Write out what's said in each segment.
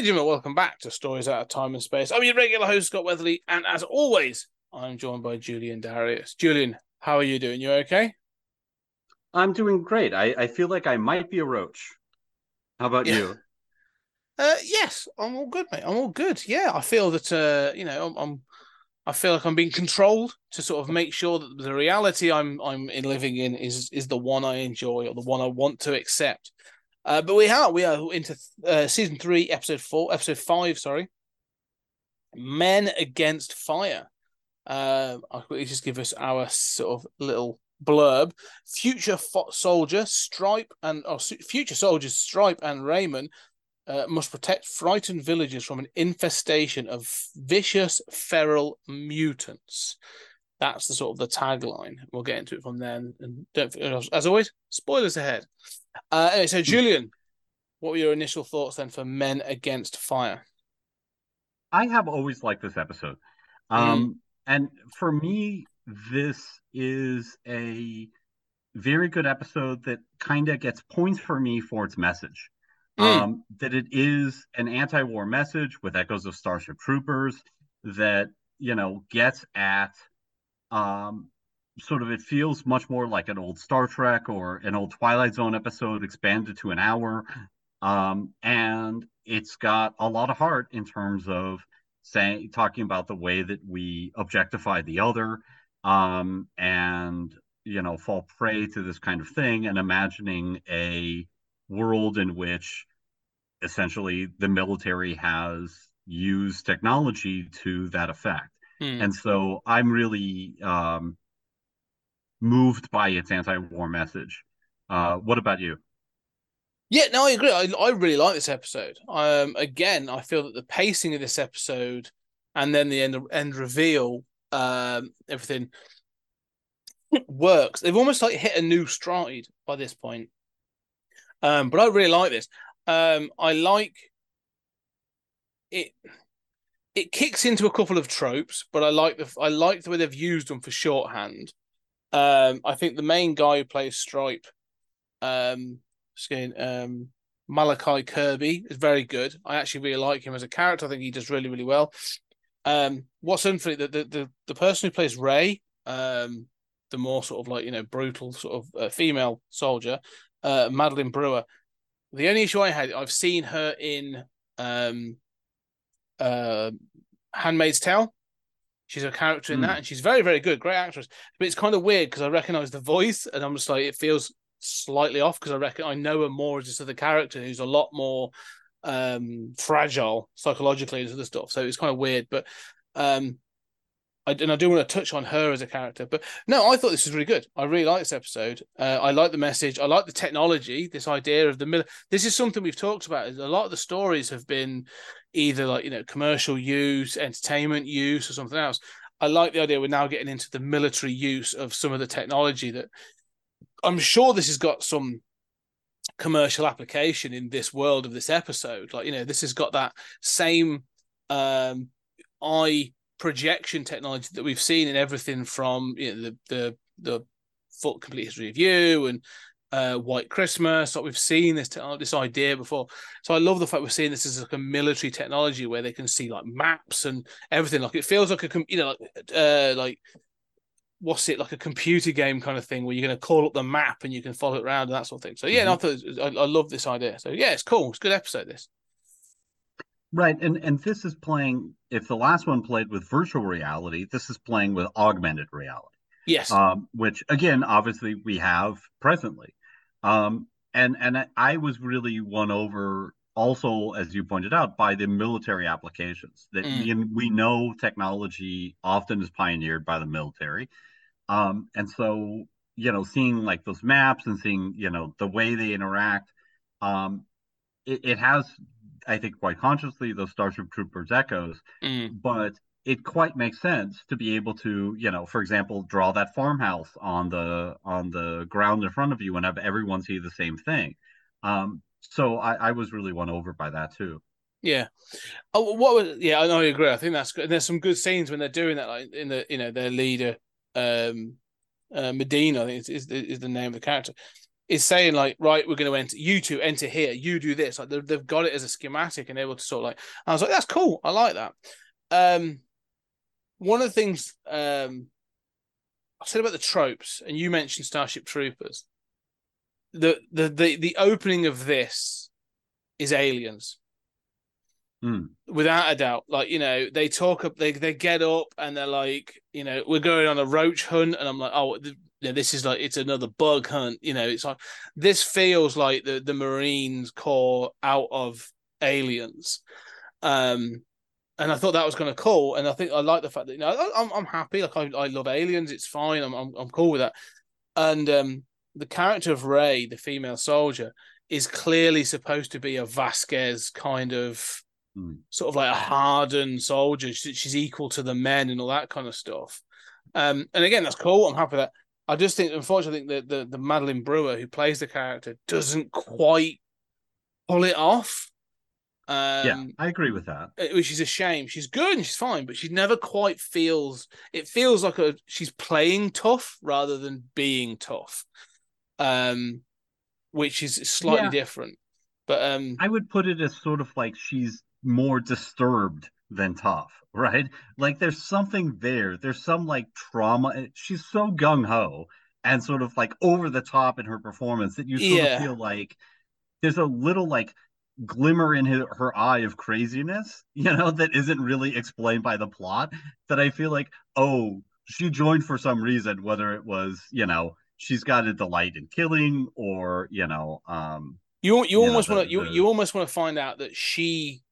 Ladies and gentlemen, welcome back to Stories Out of Time and Space. I'm your regular host, Scott Weatherly, and as always, I'm joined by Julian Darius. Julian, how are you doing? You okay? I'm doing great. I, I feel like I might be a roach. How about Yeah. you? Uh, yes, I'm all good, mate. I'm all good. Yeah, I feel that uh, you know, I'm, I'm I feel like I'm being controlled to sort of make sure that the reality I'm I'm in living in is is the one I enjoy or the one I want to accept. Uh, but we are we are into uh, season three, episode four, episode five. Sorry, Men Against Fire. Um, I'll quickly just give us our sort of little blurb. Future fo- soldier Stripe and or su- future soldiers Stripe and Raymond uh, must protect frightened villagers from an infestation of vicious feral mutants. That's the sort of the tagline. We'll get into it from then. And don't, as always, spoilers ahead. Uh, anyway, so Julian, what were your initial thoughts then for Men Against Fire? I have always liked this episode. Mm. Um, and for me, this is a very good episode that kind of gets points for me for its message. Mm. Um, that it is an anti-war message with echoes of Starship Troopers that, you know, gets at um sort of it feels much more like an old Star Trek or an old Twilight Zone episode expanded to an hour. Um, and it's got a lot of heart in terms of saying talking about the way that we objectify the other um, and you know fall prey to this kind of thing and imagining a world in which essentially the military has used technology to that effect Hmm. and so i'm really um, moved by its anti-war message uh, what about you Yeah, no, I agree. I, I really like this episode. Um, again, I feel that the pacing of this episode and then the end end reveal, um, everything works. They've almost like hit a new stride by this point. Um, but I really like this. Um, I like it. It kicks into a couple of tropes, but I like the I like the way they've used them for shorthand. Um, I think the main guy who plays Stripe, um, skin, um, Malachi Kirby is very good. I actually really like him as a character. I think he does really, really well. Um, what's unfunny the, the the the person who plays Ray, um, the more sort of like you know brutal sort of uh, female soldier, uh, Madeline Brewer. The only issue I had, I've seen her in um, uh, Handmaid's Tale. She's a character in Hmm. that, and she's very, very good, great actress. But it's kind of weird because I recognize the voice, and I'm just like, it feels slightly off because I reckon I know her more as just a character who's a lot more um fragile psychologically and other stuff. So it's kind of weird, but um I and I do want to touch on her as a character, but no, I thought this was really good. I really like this episode. Uh, I like the message. I like the technology. This idea of the mil- This is something we've talked about. A lot of the stories have been either like you know commercial use, entertainment use, or something else. I like the idea we're now getting into the military use of some of the technology that I'm sure this has got some commercial application in this world of this episode. Like, you know, this has got that same um eye projection technology that we've seen in everything from you know the the the full complete history of you and uh White Christmas. Like we've seen this te- this idea before. So I love the fact we're seeing this as like a military technology where they can see like maps and everything. Like it feels like a com- you know like uh like what's it like a computer game kind of thing where you're going to call up the map and you can follow it around and that sort of thing. So yeah, no, I thought I, I love this idea. So yeah, it's cool. It's a good episode. This. Right, and and this is playing. If the last one played with virtual reality, this is playing with augmented reality, Yes. um, which again, obviously, we have presently. Um, and and I, I was really won over also, as you pointed out, by the military applications. That Mm. we, we know technology often is pioneered by the military, um, and so you know, seeing like those maps and seeing you know the way they interact, um, it, it has, I think, quite consciously those Starship Troopers echoes, Mm. but it quite makes sense to be able to, you know, for example, draw that farmhouse on the on the ground in front of you and have everyone see the same thing. Um, so I, I was really won over by that too. Yeah. Oh, what was? Yeah, I know. I agree. I think that's good. There's some good scenes when they're doing that, like in the you know their leader, um, uh, Medina. I think is, is is the name of the character. Is saying like, right, we're going to enter. You two enter here. You do this. Like they've, they've got it as a schematic and able to sort of like. I was like, that's cool. I like that. Um, one of the things um, I said about the tropes, and you mentioned Starship Troopers. The the the the opening of this is aliens Hmm. without a doubt. Like you know, they talk up, they they get up, and they're like, you know, we're going on a roach hunt, and I'm like, oh, th- yeah, this is like it's another bug hunt. You know, it's like this feels like the the Marines Corps out of Aliens, um, and I thought that was kind of cool, and I think I like the fact that you know I, I'm I'm happy. Like I, I love Aliens, it's fine. I'm I'm I'm cool with that, and um, the character of Ray, the female soldier, is clearly supposed to be a Vasquez kind of Hmm. sort of like a hardened soldier. She- She's equal to the men and all that kind of stuff. Um, and again, that's cool. I'm happy with that. I just think, unfortunately, I think the, the the Madeline Brewer who plays the character doesn't quite pull it off. Um, yeah, I agree with that. which is a shame. She's good and she's fine, but she never quite feels. It feels like a she's playing tough rather than being tough, um, which is slightly Yeah. different. But um, I would put it as sort of like she's more disturbed than tough, right? Like there's something there. There's some like trauma. She's so gung ho and sort of like over the top in her performance that you sort Yeah. of feel like there's a little like glimmer in her, her eye of craziness, you know, that isn't really explained by the plot. That I feel like, oh, she joined for some reason, whether it was, you know, she's got a delight in killing or, you know, um, you you you almost want to you, you almost want to find out that she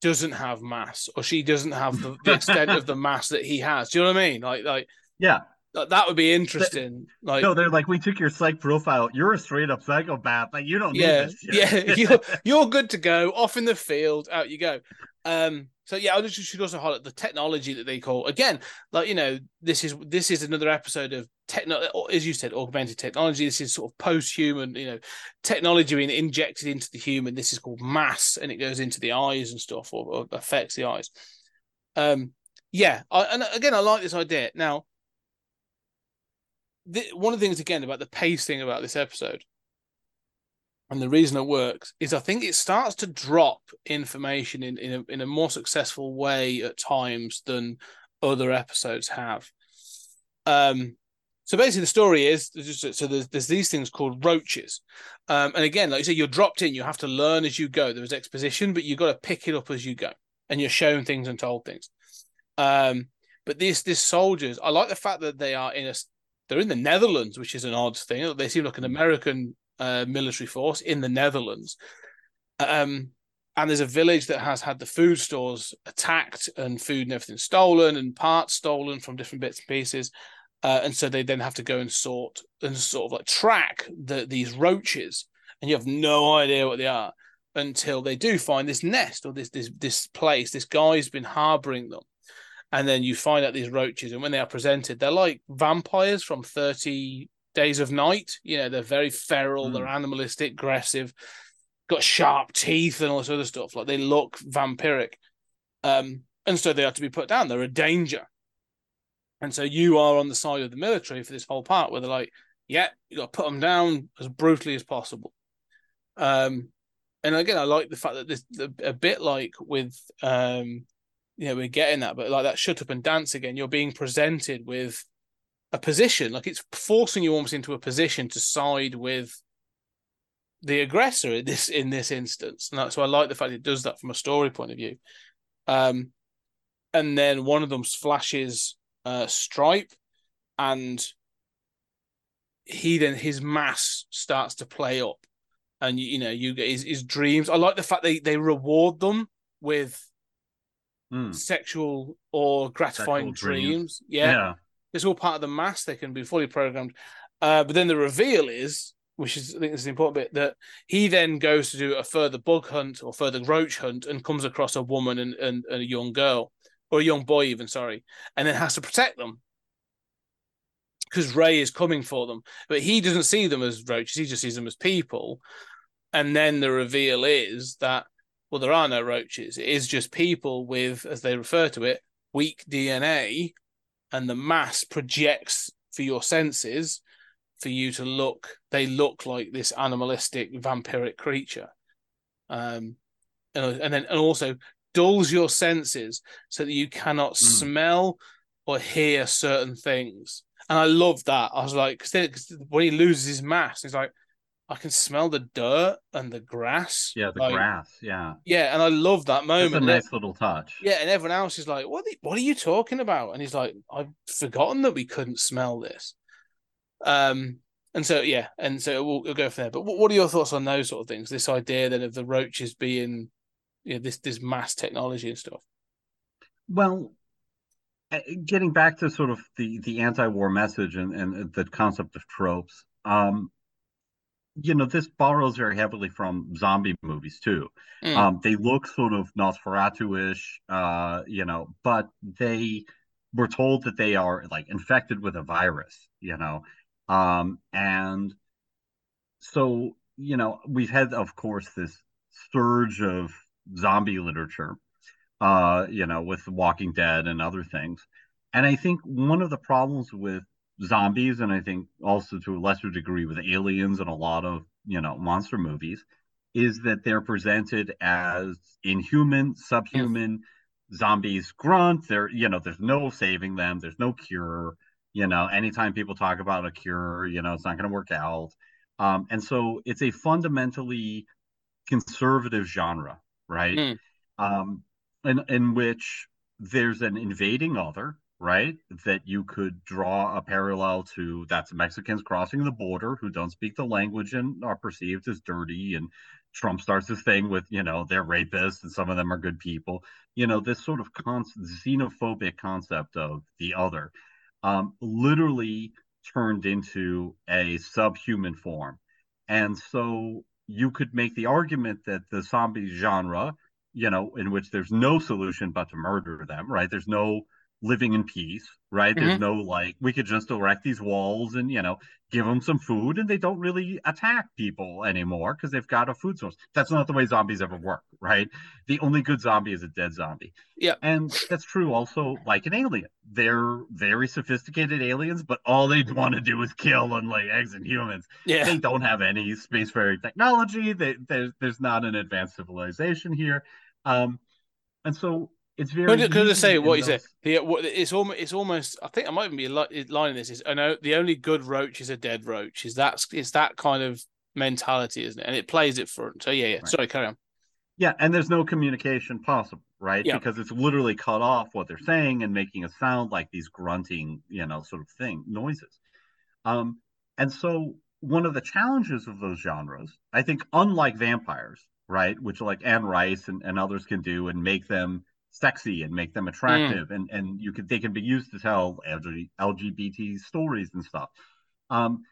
doesn't have mass or she doesn't have the, the extent of the mass that he has. Do you know what I mean? Like like yeah, that, that would be interesting. Like no, they're like, we took your psych profile. You're a straight up psychopath. Like you don't yeah, need this. shit." yeah, you're you're good to go. Off in the field, out you go. Um, so yeah, I just should also highlight the technology that they call again, like you know, this is this is another episode of techno, as you said, augmented technology. This is sort of post-human, you know, technology being injected into the human. This is called mass, and it goes into the eyes and stuff, or, or affects the eyes. Um, yeah, I, and again, I like this idea. Now, the, one of the things again about the pacing about this episode and the reason it works is I think it starts to drop information in in a, in a more successful way at times than other episodes have. Um, so basically, the story is so there's, there's these things called roaches, um, and again, like you say, you're dropped in. You have to learn as you go. There's exposition, but you've got to pick it up as you go, and you're shown things and told things. Um, but these these soldiers, I like the fact that they are in a they're in the Netherlands, which is an odd thing. They seem like an American uh, military force in the Netherlands. Um, and there's a village that has had the food stores attacked and food and everything stolen and parts stolen from different bits and pieces. Uh, and so they then have to go and sort and sort of like track the, these roaches, and you have no idea what they are until they do find this nest or this this this place. This guy's been harboring them, and then you find out these roaches, and when they are presented, they're like vampires from Thirty Days of Night. You know, they're very feral, Mm. they're animalistic, aggressive, got sharp teeth and all this other stuff. Like they look vampiric, um, and so they have to be put down. They're a danger. And so you are on the side of the military for this whole part where they're like, yeah, you got to put them down as brutally as possible. Um, and again, I like the fact that this a bit like with um, you know, we're getting that, but like that shut up and dance again, you're being presented with a position, like it's forcing you almost into a position to side with the aggressor in this in this instance. And that's why I like the fact it does that from a story point of view. Um, and then one of them flashes uh, Stripe, and he then his mass starts to play up, and you, you know you get his, his dreams. I like the fact they they reward them with Mm. sexual or gratifying Sexual dreams. dreams. Yeah. It's all part of the mass. They can be fully programmed. Uh, but then the reveal is, which is I think this is the important bit, that he then goes to do a further bug hunt or further roach hunt and comes across a woman and, and, and a young girl or a young boy even, sorry, and then has to protect them because Ray is coming for them. But he doesn't see them as roaches; he just sees them as people. And then the reveal is that well, there are no roaches. It is just people with, as they refer to it, weak DNA, and the mass projects for your senses for you to look. They look like this animalistic vampiric creature, um, and, and then and also dulls your senses so that you cannot smell or hear certain things. And I love that. I was like, because when he loses his mass, he's like, I can smell the dirt and the grass. Yeah, the Like, grass. Yeah. Yeah, and I love that It's moment. a And nice little touch. yeah, and everyone else is like, "What? Are, what are you talking about?" And he's like, "I've forgotten that we couldn't smell this." Um, and so yeah, and so we'll, we'll go from there. But what, what are your thoughts on those sort of things? This idea then of the roaches being, you know, this this mass technology and stuff. Well, uh, getting back to sort of the the anti-war message and and the concept of tropes, um, you know, this borrows very heavily from zombie movies too. Mm. Um, they look sort of Nosferatu-ish, uh, you know, but they were told that they are like infected with a virus, you know, um, and so you know we've had, of course, this surge of zombie literature, uh, you know, with The Walking Dead and other things, and I think one of the problems with zombies, and I think also to a lesser degree with aliens and a lot of you know monster movies, is that they're presented as inhuman, subhuman. Zombies grunt. There, you know, there's no saving them. There's no cure. You know, anytime people talk about a cure, you know, it's not going to work out. Um, and so it's a fundamentally conservative genre, right? Mm. Um, in in which there's an invading other, right? That you could draw a parallel to that's Mexicans crossing the border who don't speak the language and are perceived as dirty. And Trump starts this thing with, you know, they're rapists and some of them are good people. You know, this sort of con- xenophobic concept of the other um, literally turned into a subhuman form. And so you could make the argument that the zombie genre, you know, in which there's no solution but to murder them, right? There's no living in peace, right? There's no like, we could just erect these walls and, you know, give them some food and they don't really attack people anymore because they've got a food source. That's not the way zombies ever work, right? The only good zombie is a dead zombie. Yeah. And that's true also like an alien. They're very sophisticated aliens, but all they want to do is kill and lay eggs in humans Yeah, they don't have any spacefaring technology. They, there's there's not an advanced civilization here, um, and so it's very. Could, could I say what you said? those- The, what- it's almost, it's almost. I think I might even be in this. Is I know the only good roach is a dead roach. Is that's it's that kind of mentality, isn't it? And it plays it front. So yeah, yeah. Right. Sorry, carry on. Yeah, and there's no communication possible, right? Yeah. Because it's literally cut off what they're saying and making it sound like these grunting, you know, sort of thing noises. Um, and so one of the challenges of those genres, I think, unlike vampires, right, which like Anne Rice and, and others can do and make them sexy and make them attractive, and and you could they can be used to tell LGBT stories and stuff. Um,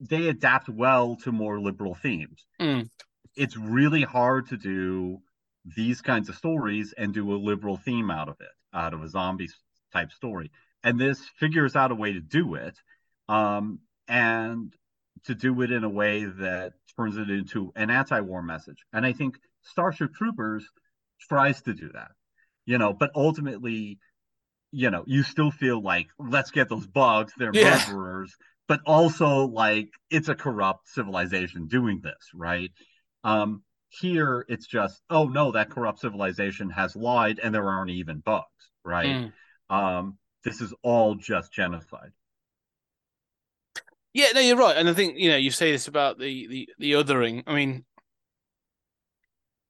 they adapt well to more liberal themes. Mm. It's really hard to do these kinds of stories and do a liberal theme out of it, out of a zombie type story. And this figures out a way to do it, um, and to do it in a way that turns it into an anti-war message. And I think Starship Troopers tries to do that, you know, but ultimately, you know, you still feel like let's get those bugs, they're Yeah. murderers, but also like it's a corrupt civilization doing this, right? Um, here it's just, oh no, that corrupt civilization has lied and there aren't even bugs, right? Mm. Um, this is all just genocide. Yeah, no, you're right, and I think you know you say this about the the the othering. I mean,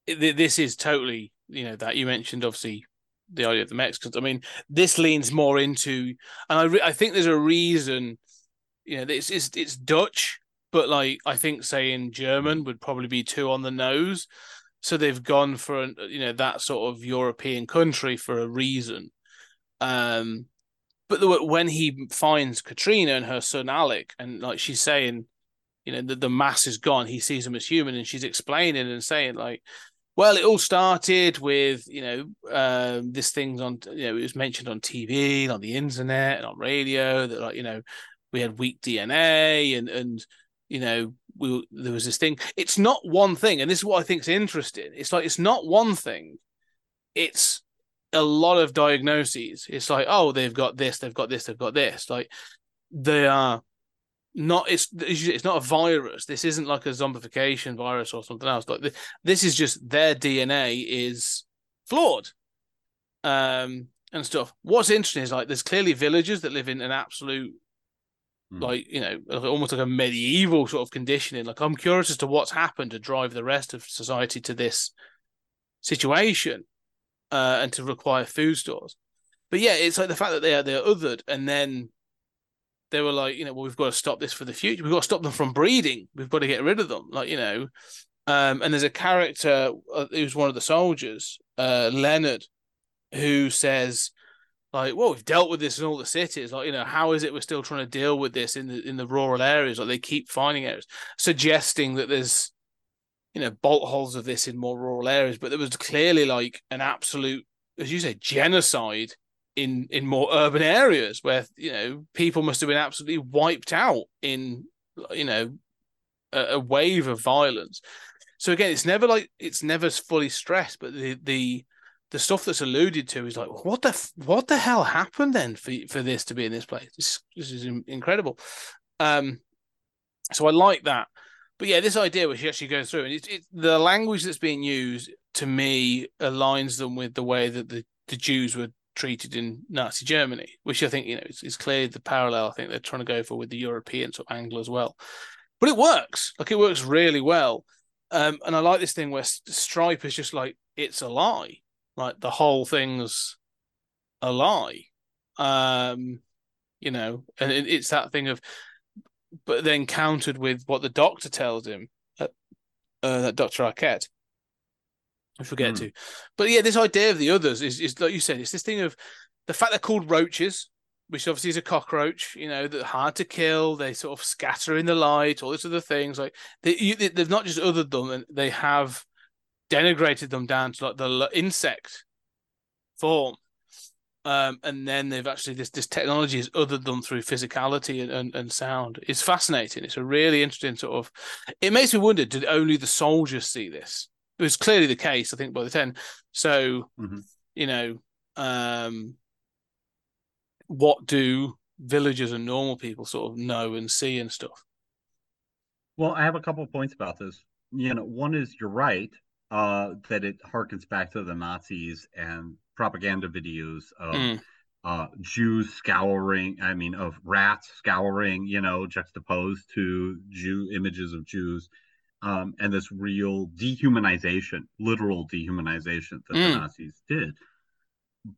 th- this is totally you know that you mentioned obviously the idea of the Mexicans. I mean, this leans more into, and I re- I think there's a reason. You know, it's it's it's Dutch but like I think saying German would probably be too on the nose. So they've gone for an, you know that sort of European country for a reason. Um, but the, when he finds Katrina and her son Alec, and like she's saying, you know, the, the mass is gone, he sees them as human, and she's explaining and saying like, well, it all started with you know um, this thing's on you know it was mentioned on TV, on the internet, and on radio that like you know we had weak DNA and and you know we there was this thing. It's not one thing, and this is what I think is interesting. It's like it's not one thing. It's a lot of diagnoses. It's like oh they've got this, they've got this, they've got this. Like they are not it's it's not a virus. This isn't like a zombification virus or something else. Like this is just their DNA is flawed, um, and stuff. What's interesting is like there's clearly villagers that live in an absolute Mm. like you know almost like a medieval sort of conditioning. Like I'm curious as to what's happened to drive the rest of society to this situation, uh, and to require food stores. But yeah, it's like the fact that they are they're othered, and then they were like, you know, well, we've got to stop this for the future. We've got to stop them from breeding. We've got to get rid of them. Like, you know, um, and there's a character uh, who's one of the soldiers, uh, Leonard, who says, like, well, we've dealt with this in all the cities. Like, you know, how is it we're still trying to deal with this in the in the rural areas? Like, they keep finding areas, suggesting that there's, you know, bolt holes of this in more rural areas. But there was clearly like an absolute, as you say, genocide in in more urban areas where you know people must have been absolutely wiped out in you know a, a, wave of violence. So again it's never like it's never fully stressed but the the the stuff that's alluded to is like what the what the hell happened then for for this to be in this place? This, this is incredible. Um so i like that. But yeah this idea which actually goes through and it's it, the language that's being used to me aligns them with the way that the the jews were treated in Nazi Germany, which I think you know is, is clearly the parallel. I think they're trying to go for with the European sort of angle as well. But it works. Like it works really well. Um, and I like this thing where Stripe is just like it's a lie. Like the whole thing's a lie. Um, you know, and it, it's that thing of, but then countered with what the doctor tells him, uh, uh, that Doctor Arquette I forget mm. to. But yeah, this idea of the others is, is like you said, it's this thing of the fact they're called roaches, which obviously is a cockroach, you know, that hard to kill. They sort of scatter in the light, all these other things. Like they, you, they've not just othered them, and they have denigrated them down to like the insect form. Um, and then they've actually this this technology has othered them through physicality and, and, and sound. It's fascinating. It's a really interesting sort of. It makes me wonder: did only the soldiers see this? It was clearly the case, I think, by the 10. So, mm-hmm. you know, um, what do villagers and normal people sort of know and see and stuff? Well, I have a couple of points about this. You know, one is you're right uh, that it harkens back to the Nazis and propaganda videos of Mm. uh, Jews scouring, I mean, of rats scouring, you know, juxtaposed to Jew images of Jews um, and this real dehumanization, literal dehumanization that Mm. the Nazis did.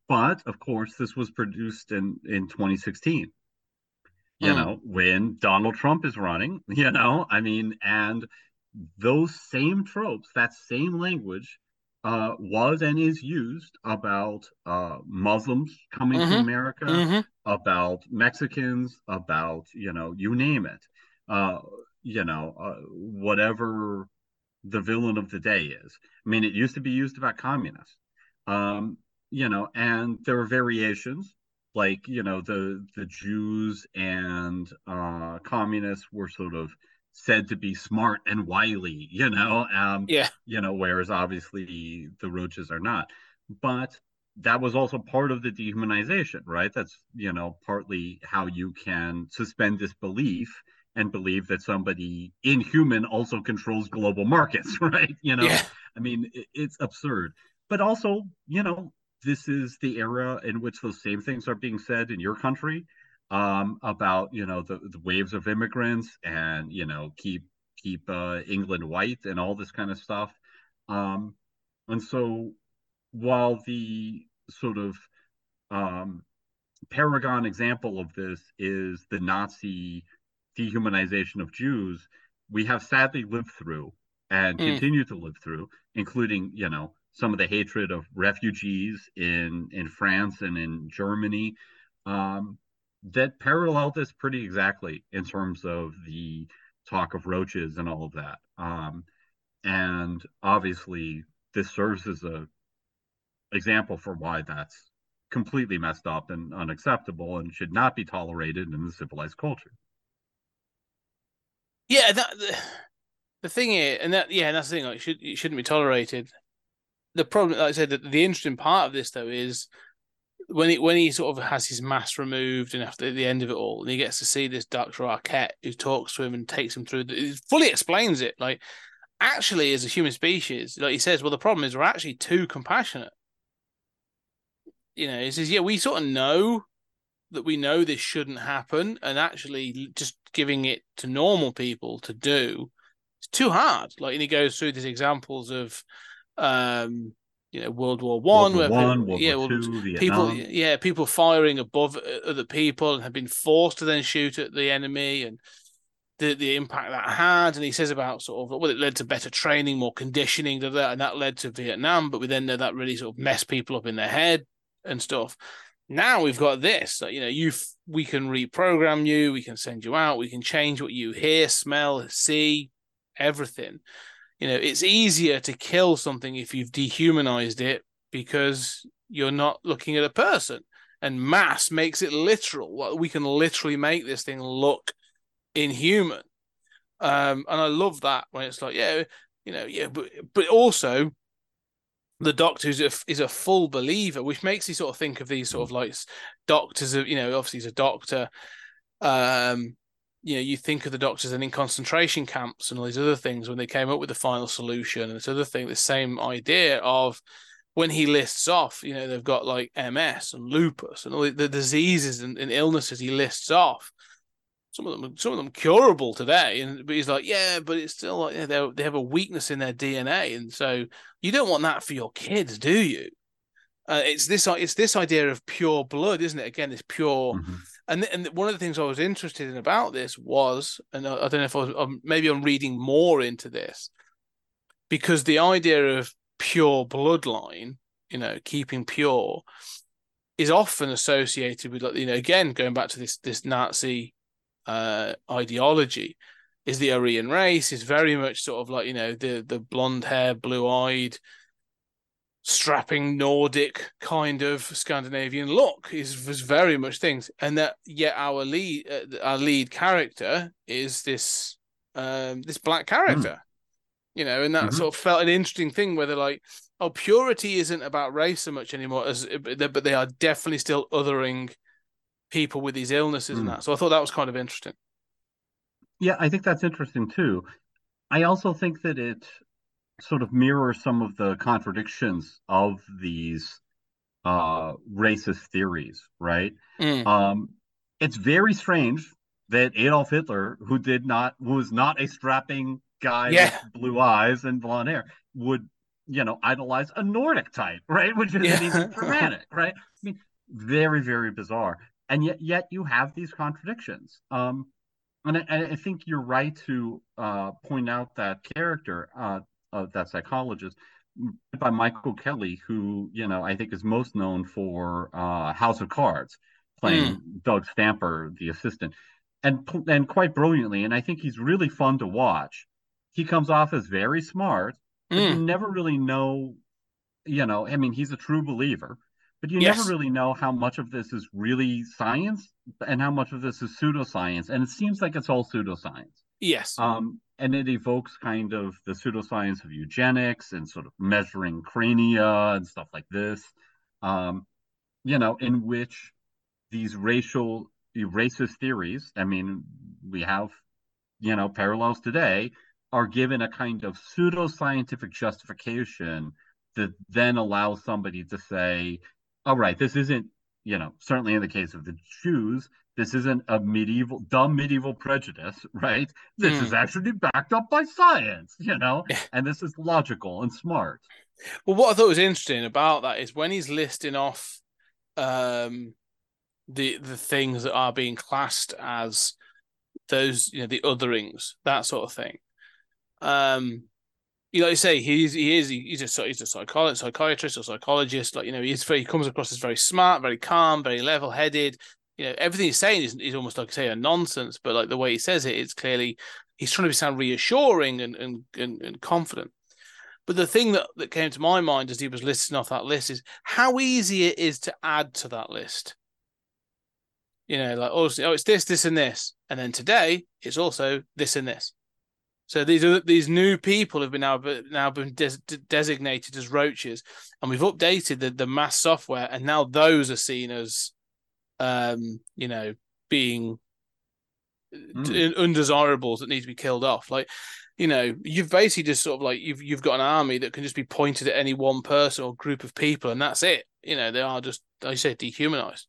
But of course, this was produced in in 2016. You Mm. know, when Donald Trump is running, you know, I mean, and those same tropes, that same language, uh, was and is used about uh, Muslims coming to Mhm. America, Mhm. about Mexicans, about you know, you name it. Uh, you know, uh, whatever the villain of the day is. I mean, it used to be used about communists, um, you know, and there were variations like you know the the Jews and uh, communists were sort of said to be smart and wily, you know, um, Yeah. you know, whereas obviously the roaches are not, but that was also part of the dehumanization, right? That's you know partly how you can suspend disbelief and believe that somebody inhuman also controls global markets, right? You know, Yeah. I mean, it, it's absurd. But also, you know, this is the era in which those same things are being said in your country um, about, you know, the, the waves of immigrants and, you know, keep keep uh, England white and all this kind of stuff. Um, and so, while the sort of um, paragon example of this is the Nazi dehumanization of Jews, we have sadly lived through and Mm. continue to live through, including you know some of the hatred of refugees in in France and in Germany, um, that parallel this pretty exactly in terms of the talk of roaches and all of that. Um, and obviously, this serves as a example for why that's completely messed up and unacceptable and should not be tolerated in the civilized culture. Yeah, that the, the thing is, and that yeah, that's the thing. Like, it should it shouldn't be tolerated. The problem, like I said, the, the interesting part of this though is when he when he sort of has his mass removed and after the end of it all, and he gets to see this Doctor Arquette who talks to him and takes him through, the, fully explains it. Like, actually, as a human species, like he says, well, the problem is we're actually too compassionate. You know, he says, yeah, we sort of know that we know this shouldn't happen, and actually just giving it to normal people to do it's too hard. Like, and he goes through these examples of, um, you know, World War One, where One, people- yeah, Two, people, Vietnam. yeah, people firing above other people and have been forced to then shoot at the enemy, and the the impact that had. And he says about sort of well, it led to better training, more conditioning, da, da, and that led to Vietnam. But we then know that really sort of messed people up in their head and stuff. Now we've got this. You know, you we can reprogram you, we can send you out, we can change what you hear, smell, see, everything. You know, it's easier to kill something if you've dehumanized it because you're not looking at a person. And mass makes it literal. We can literally make this thing look inhuman. Um, and I love that when it's like, yeah, you know, yeah, but but also the doctor is a, is a full believer, which makes you sort of think of these sort of like doctors of, you know, obviously he's a doctor. Um, you know, you think of the doctors and in concentration camps and all these other things when they came up with the final solution and this other thing, the same idea of when he lists off, you know, they've got like MS and lupus and all the, diseases and, and illnesses he lists off. Some of them, some of them curable today, and but he's like, yeah, but it's still like yeah, they they have a weakness in their DNA, and so you don't want that for your kids, do you? Uh, it's this, it's this idea of pure blood, isn't it? Again, this pure Mhm. and and one of the things I was interested in about this was, and I, I don't know if I was maybe I'm reading more into this because the idea of pure bloodline, you know, keeping pure, is often associated with like you know again going back to this this Nazi uh, ideology, is the Aryan race is very much sort of like you know the the blonde hair, blue eyed strapping Nordic kind of Scandinavian look is was very much things, and that yet our lead uh, our lead character is this um this black character, you know, and that Mhm. sort of felt an interesting thing where they're like, oh, purity isn't about race so much anymore as but they are definitely still othering people with these illnesses and Mm. that. So I thought that was kind of interesting. Yeah, I think that's interesting too. I also think that it sort of mirrors some of the contradictions of these uh racist theories, right? Mm. Um, it's very strange that Adolf Hitler, who did not, who was not a strapping guy Yeah. with blue eyes and blonde hair, would, you know, idolize a Nordic type, right? Which is Yeah. even dramatic, right? I mean, very, very bizarre. And yet, yet you have these contradictions. Um, and I, and I think you're right to uh, point out that character, uh, of that psychologist, by Michael Kelly, who you know I think is most known for uh, House of Cards, playing Doug Stamper, the assistant, and and quite brilliantly. And I think he's really fun to watch. He comes off as very smart, but you Mm. never really know. You know, I mean, he's a true believer, but you Yes. never really know how much of this is really science and how much of this is pseudoscience. And it seems like it's all pseudoscience. Yes. Um, and it evokes kind of the pseudoscience of eugenics and sort of measuring crania and stuff like this. Um, you know, in which these racial, racist theories, I mean, we have, you know, parallels today, are given a kind of pseudoscientific justification that then allows somebody to say, all right, this isn't, you know, certainly in the case of the Jews, this isn't a medieval, dumb medieval prejudice, right? This Hmm. is actually backed up by science, you know, Yeah. and this is logical and smart. Well, what I thought was interesting about that is when he's listing off um, the the things that are being classed as those you know the otherings, that sort of thing. Um, you know, like you say he's he is he's a he's a psychologist, psychiatrist or psychologist. Like you know, he's very he comes across as very smart, very calm, very level headed. You know, everything he's saying is, is almost like say a nonsense, but like the way he says it, it's clearly he's trying to sound reassuring and and and, and confident. But the thing that, that came to my mind as he was listing off that list is how easy it is to add to that list. You know, like oh, oh, it's this, this, and this, and then today it's also this and this. So these are these new people have been now now been des- designated as roaches, and we've updated the the mass software, and now those are seen as, um, you know, being Mm. undesirables that need to be killed off. Like, you know, you've basically just sort of like you've you've got an army that can just be pointed at any one person or group of people, and that's it. You know, they are just, like I say, dehumanized.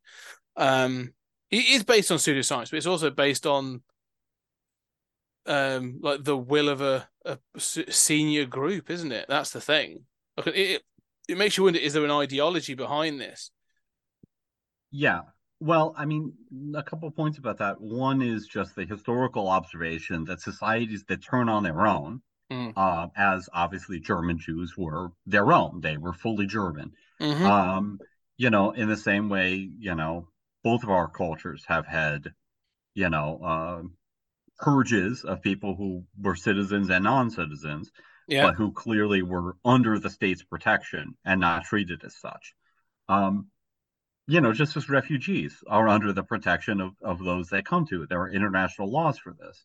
Um, it is based on pseudoscience, but it's also based on um like the will of a senior group, isn't it? That's the thing. Like, it, it makes you wonder: is there an ideology behind this? Yeah. Well, I mean, a couple of points about that. One is just the historical observation that societies that turn on their own, Mm. uh, as obviously German Jews were their own, they were fully German. Mhm. Um, you know, in the same way, you know, both of our cultures have had, you know, uh, purges of people who were citizens and non-citizens, yeah, but who clearly were under the state's protection and not treated as such. Um, you know, just as refugees are under the protection of, of those they come to. There are international laws for this.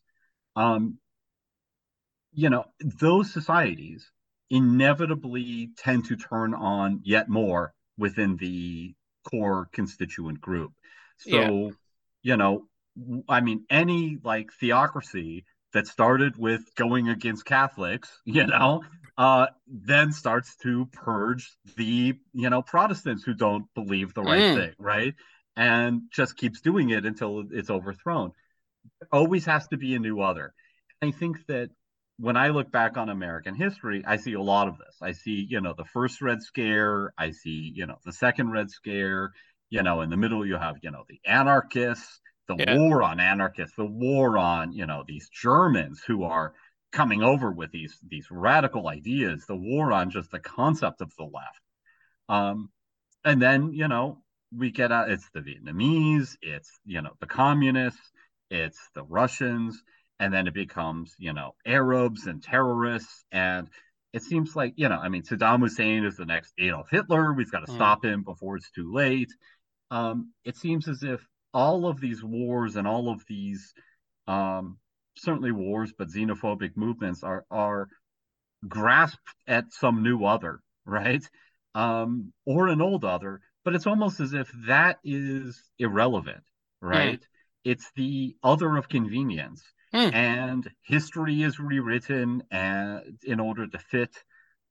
Um, you know, those societies inevitably tend to turn on yet more within the core constituent group. So, Yeah. you know, I mean, any like theocracy that started with going against Catholics, you know, uh, then starts to purge the, you know, Protestants who don't believe the right Mm. thing, right? And just keeps doing it until it's overthrown. Always has to be a new other. I think that when I look back on American history, I see a lot of this. I see, you know, the first Red Scare. I see, you know, the second Red Scare. You know, in the middle, you have, you know, the anarchists, the Yeah. war on anarchists, the war on, you know, these Germans who are coming over with these these radical ideas, the war on just the concept of the left. Um, and then, you know, we get out, it's the Vietnamese, it's, you know, the communists, it's the Russians, and then it becomes, you know, Arabs and terrorists. And it seems like, you know, I mean, Saddam Hussein is the next Adolf Hitler. We've got to Mm. stop him before it's too late. Um, it seems as if all of these wars and all of these, um, certainly wars, but xenophobic movements are are grasped at some new other, right? Um, or an old other, but it's almost as if that is irrelevant, right? It's the other of convenience. Hmm. And history is rewritten and in order to fit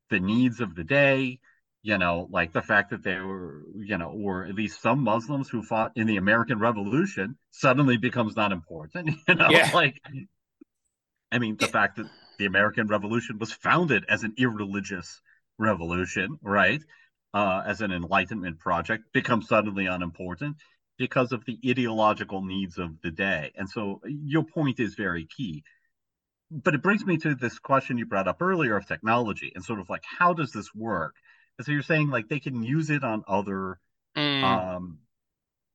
the needs of the day. You know, like the fact that there were, you know, or at least some Muslims who fought in the American Revolution suddenly becomes not important. You know, Yeah. like I mean, the fact that the American Revolution was founded as an irreligious revolution, right? Uh, as an enlightenment project, becomes suddenly unimportant because of the ideological needs of the day. And so your point is very key. But it brings me to this question you brought up earlier of technology and sort of like, how does this work? And so you're saying like they can use it on other Mm. um,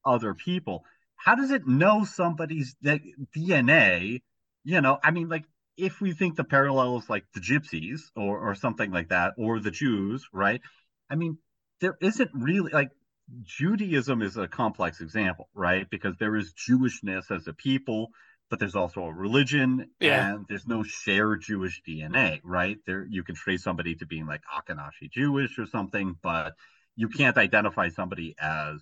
other people. How does it know somebody's DNA? You know, I mean, like if we think the parallels like the gypsies or or something like that, or the Jews, right? I mean, there isn't really like Judaism is a complex example, right? Because there is Jewishness as a people, but there's also a religion, Yeah. and there's no shared Jewish DNA, right? There you can trace somebody to being like Ashkenazi Jewish or something, but you can't identify somebody as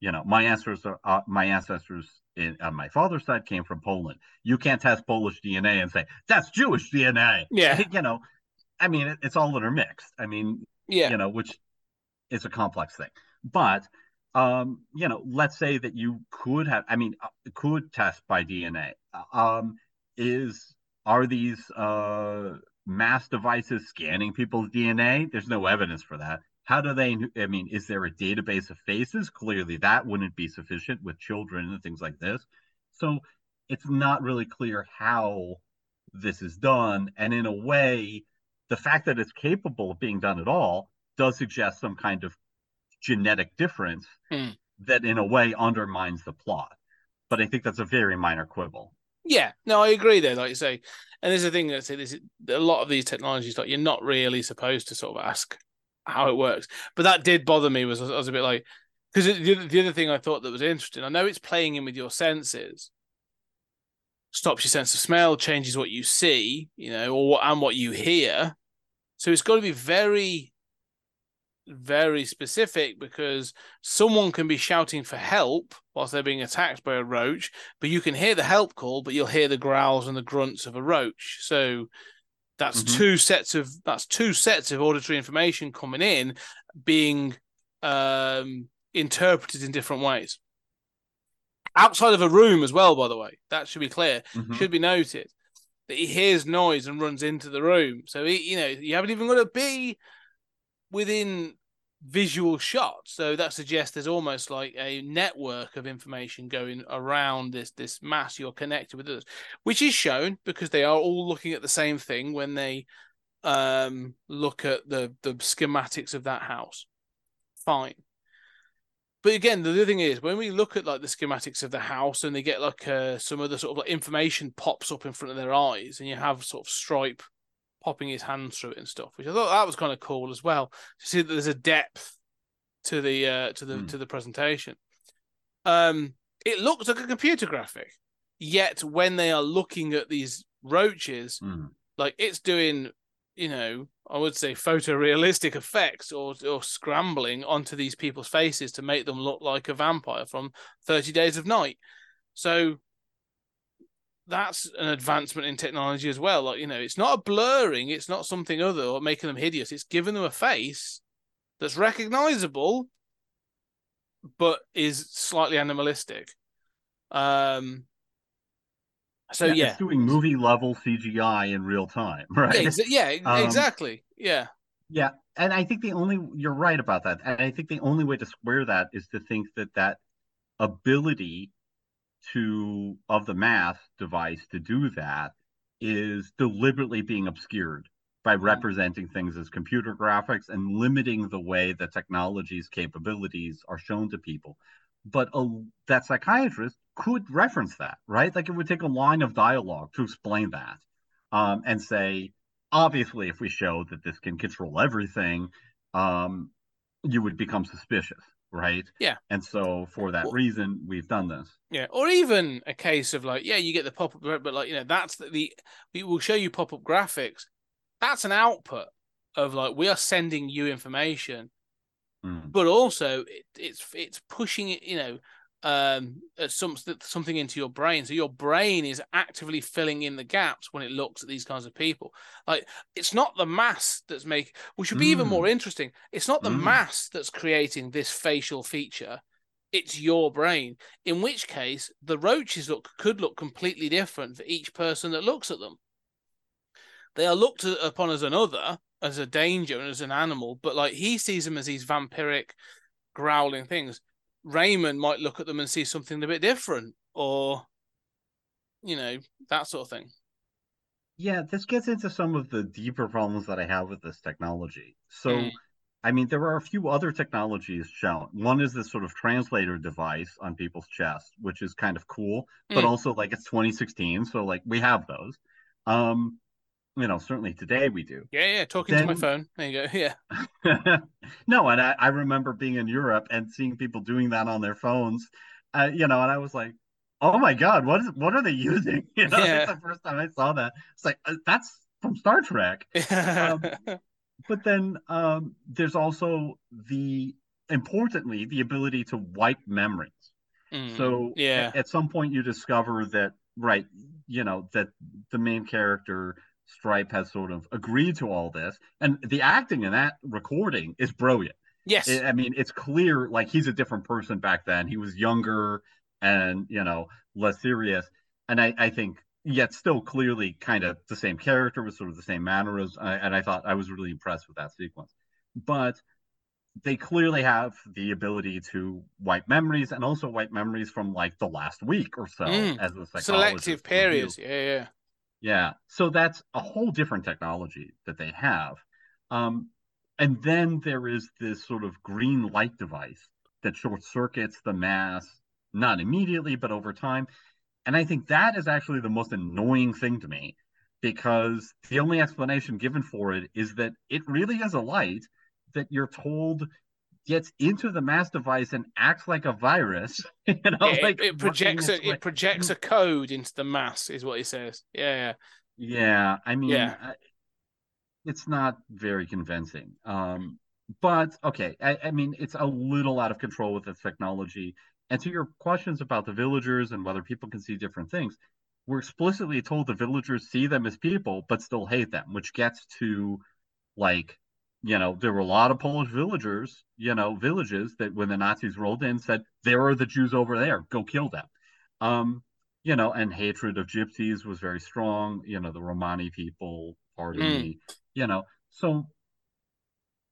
you know my ancestors are, uh, my ancestors in, on my father's side came from Poland. You can't test Polish DNA and say that's Jewish DNA. Yeah. you know, I mean it, it's all intermixed. I mean, Yeah. you know, which is a complex thing. But um, you know, let's say that you could have, I mean, uh, could test by DNA. Um, is are these uh mass devices scanning people's DNA? There's no evidence for that. How do they? I mean, is there a database of faces? Clearly, that wouldn't be sufficient with children and things like this. So, it's not really clear how this is done. And in a way, the fact that it's capable of being done at all does suggest some kind of genetic difference Hmm. that, in a way, undermines the plot. But I think that's a very minor quibble. Yeah, no, I agree there. Like you say, and there's a thing that say this: a lot of these technologies, like you're not really supposed to sort of ask how it works. But that did bother me. Was I was a bit like because the, the other thing I thought that was interesting. I know it's playing in with your senses, stops your sense of smell, changes what you see, you know, or and what you hear. So it's got to be very, very specific because someone can be shouting for help whilst they're being attacked by a roach, but you can hear the help call, but you'll hear the growls and the grunts of a roach. So that's Mhm. two sets of that's two sets of auditory information coming in, being um, interpreted in different ways. Outside of a room as well, by the way, that should be clear. Mhm. Should be noted that he hears noise and runs into the room. So he, you know, you haven't even got to be within visual shots. So that suggests there's almost like a network of information going around this this mass you're connected with others, which is shown because they are all looking at the same thing when they um look at the the schematics of that house. Fine. But again, the other thing is when we look at like the schematics of the house and they get like uh, some of the sort of like information pops up in front of their eyes, and you have sort of Stripe popping his hands through it and stuff, which I thought that was kind of cool as well to see that there's a depth to the uh, to the Hmm. to the presentation. Um, it looks like a computer graphic, yet when they are looking at these roaches, Mhm. like it's doing, you know, I would say photorealistic effects or or scrambling onto these people's faces to make them look like a vampire from Thirty Days of Night. So that's an advancement in technology as well. Like you know, it's not a blurring, it's not something other or making them hideous. It's giving them a face that's recognizable, but is slightly animalistic. Um. So yeah, it's doing movie level CGI in real time, right? yeah, exa- yeah, Um, exactly. Yeah. Yeah, and I think the only you're right about that. And I think the only way to square that is to think that that ability to of the mass device to do that is deliberately being obscured by representing things as computer graphics and limiting the way the technology's capabilities are shown to people. But a, that psychiatrist could reference that, right? Like it would take a line of dialogue to explain that um, and say, obviously, if we show that this can control everything, um, you would become suspicious, right? Yeah. And so for that Well- reason, we've done this. Yeah, or even a case of like, yeah, you get the pop up, but like, you know, that's the, the we will show you pop up graphics. That's an output of like we are sending you information, Mm. but also it, it's it's pushing it, you know, um, uh, some something into your brain. So your brain is actively filling in the gaps when it looks at these kinds of people. Like it's not the mass that's making, which would be even Mm. more interesting. It's not the Mm. mass that's creating this facial feature. It's your brain. In which case, the roaches look could look completely different for each person that looks at them. They are looked upon as another, as a danger and as an animal, but like he sees them as these vampiric, growling things. Raiman might look at them and see something a bit different, or you know that sort of thing. Yeah, this gets into some of the deeper problems that I have with this technology. So, Mm. I mean, there are a few other technologies shown. One is this sort of translator device on people's chest, which is kind of cool, but Mm. also like it's 2016, so like we have those. Um, you know, certainly today we do. Yeah, yeah. Talking to my phone. There you go. Yeah, no, and I, I remember being in Europe and seeing people doing that on their phones. Uh, you know, and I was like, "Oh my God, what is what are they using?" You know, Yeah. it's the first time I saw that. It's like uh, that's from Star Trek. Um, But then um, there's also the importantly the ability to wipe memories. Mm, So yeah, at, at some point you discover that right, you know, that the main character Stripe has sort of agreed to all this, and the acting in that recording is brilliant. yes, I I mean, it's clear like he's a different person back then. He was younger and you know less serious, and I, I think yet still clearly kind of the same character with sort of the same mannerisms. And I thought I was really impressed with that sequence. But they clearly have the ability to wipe memories and also wipe memories from like the last week or so Mm. as a Selective periods. Yeah, yeah. Yeah. So that's a whole different technology that they have. Um, and then there is this sort of green light device that short circuits the mass, not immediately, but over time. And I think that is actually the most annoying thing to me because the only explanation given for it is that it really is a light that you're told gets into the mass device and acts like a virus. You know, Yeah, it- like it, projects a, working its way- it projects a code into the mass, is what he says. Yeah, yeah. Yeah, I mean, Yeah. I- it's not very convincing. Um, but okay, I, I mean, it's a little out of control with its technology. And to your questions about the villagers and whether people can see different things, we're explicitly told the villagers see them as people, but still hate them, which gets to like, you know, there were a lot of Polish villagers, you know, villages that when the Nazis rolled in said, there are the Jews over there, go kill them. Um, you know, and hatred of gypsies was very strong. You know, the Romani people, pardon Mm. me. You know, so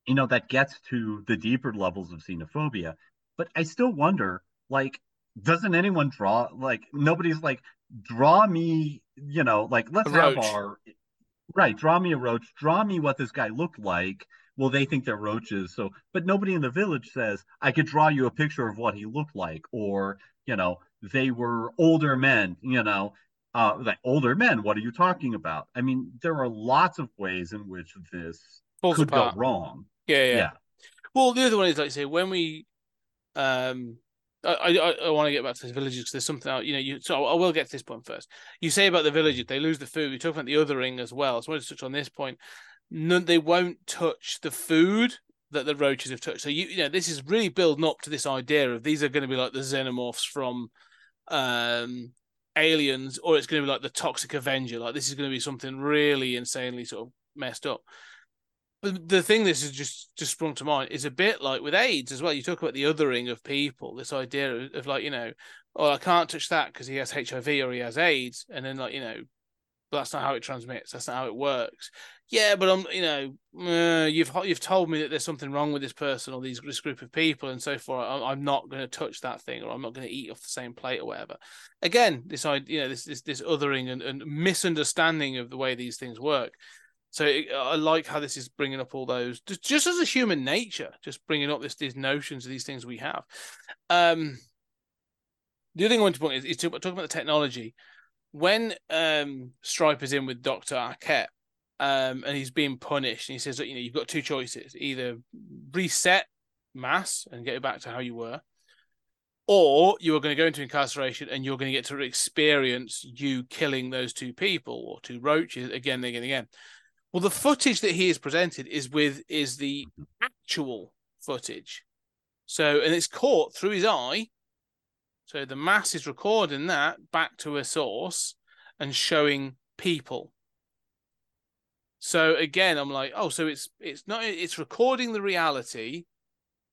you know that gets to the deeper levels of xenophobia. But I still wonder, like, doesn't anyone draw? Like, nobody's like, draw me. You know, like, let's have our right. Draw me a roach. Draw me what this guy looked like. Well, they think they're roaches. So, but nobody in the village says, I could draw you a picture of what he looked like, or you know, they were older men. You know, uh, like older men. What are you talking about? I mean, there are lots of ways in which this Falls could apart. go wrong. Yeah, yeah, Yeah. Well, the other one is like say when we, um, I I, I want to get back to the villages because there's something out. You know, you so I will get to this point first. You say about the villages, they lose the food. We talk about the othering as well. So I want to touch on this point. No, they won't touch the food that the roaches have touched. So you you know this is really building up to this idea of these are going to be like the xenomorphs from, um, aliens, or it's going to be like the toxic Avenger. Like this is going to be something really insanely sort of messed up. The thing this has just just sprung to mind is a bit like with AIDS as well. You talk about the othering of people, this idea of, like you know, oh I can't touch that because he has HIV or he has AIDS, and then like you know, that's not how it transmits. That's not how it works. Yeah, but I'm you know, uh, you've you've told me that there's something wrong with this person or these this group of people, and so forth. I'm, I'm not going to touch that thing, or I'm not going to eat off the same plate or whatever. Again, this idea, you know, this this this othering and, and misunderstanding of the way these things work. So it, I like how this is bringing up all those just, just as a human nature, just bringing up this these notions of these things we have. Um, the other thing I want to point is, is to, talking about the technology. When um, Striper's in with Doctor Arquette, um, and he's being punished, and he says you know you've got two choices: either reset mass and get it back to how you were, or you are going to go into incarceration and you're going to get to experience you killing those two people or two roaches again again and again. Well, the footage that he is presented is with is the actual footage. So, and it's caught through his eye. So the mass is recording that back to a source and showing people. So again, I'm like, oh, so it's it's not it's recording the reality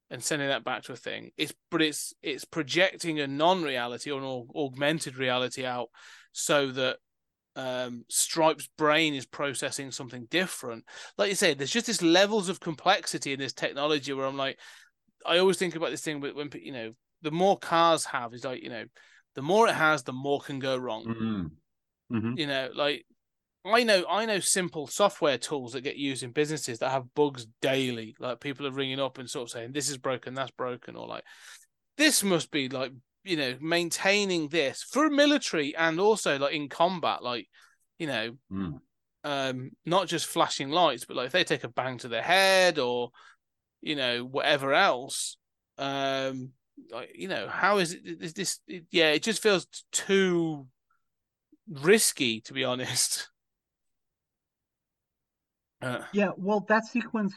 and sending that back to a thing. It's but it's it's projecting a non-reality or an augmented reality out so that um, Stripe's brain is processing something different. Like you said, there's just this levels of complexity in this technology where I'm like, I always think about this thing, but when you know, the more cars have is like, you know, the more it has, the more can go wrong. Mhm. Mhm. You know, like I know, I know simple software tools that get used in businesses that have bugs daily. Like people are ringing up and sort of saying, "This is broken, that's broken," or like, "This must be like." You know, maintaining this for military and also like in combat, like you know, Mm. um, not just flashing lights, but like if they take a bang to the head or you know whatever else, um, like you know, how is it? Is this? It, yeah, it just feels too risky, to be honest. Uh, Yeah, well, that sequence,